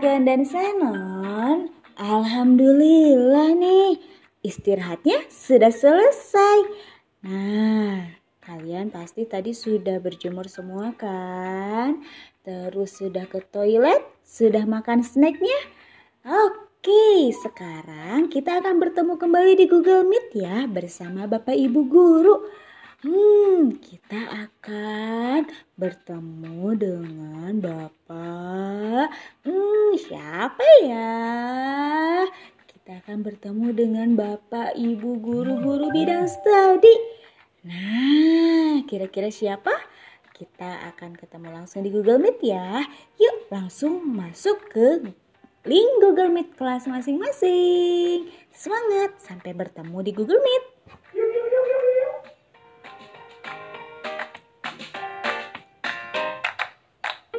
Argan dan Senon, Alhamdulillah nih, istirahatnya sudah selesai. Nah, kalian pasti tadi sudah berjemur semua kan? Terus sudah ke toilet, sudah makan snacknya? Oke, sekarang kita akan bertemu kembali di Google Meet ya bersama Bapak Ibu Guru. Hmm, kita akan bertemu dengan Bapak. Siapa ya? Kita akan bertemu dengan Bapak Ibu guru-guru bidang studi. Nah, kira-kira siapa? Kita akan ketemu langsung di Google Meet ya. Yuk, langsung masuk ke link Google Meet kelas masing-masing. Semangat, sampai bertemu di Google Meet.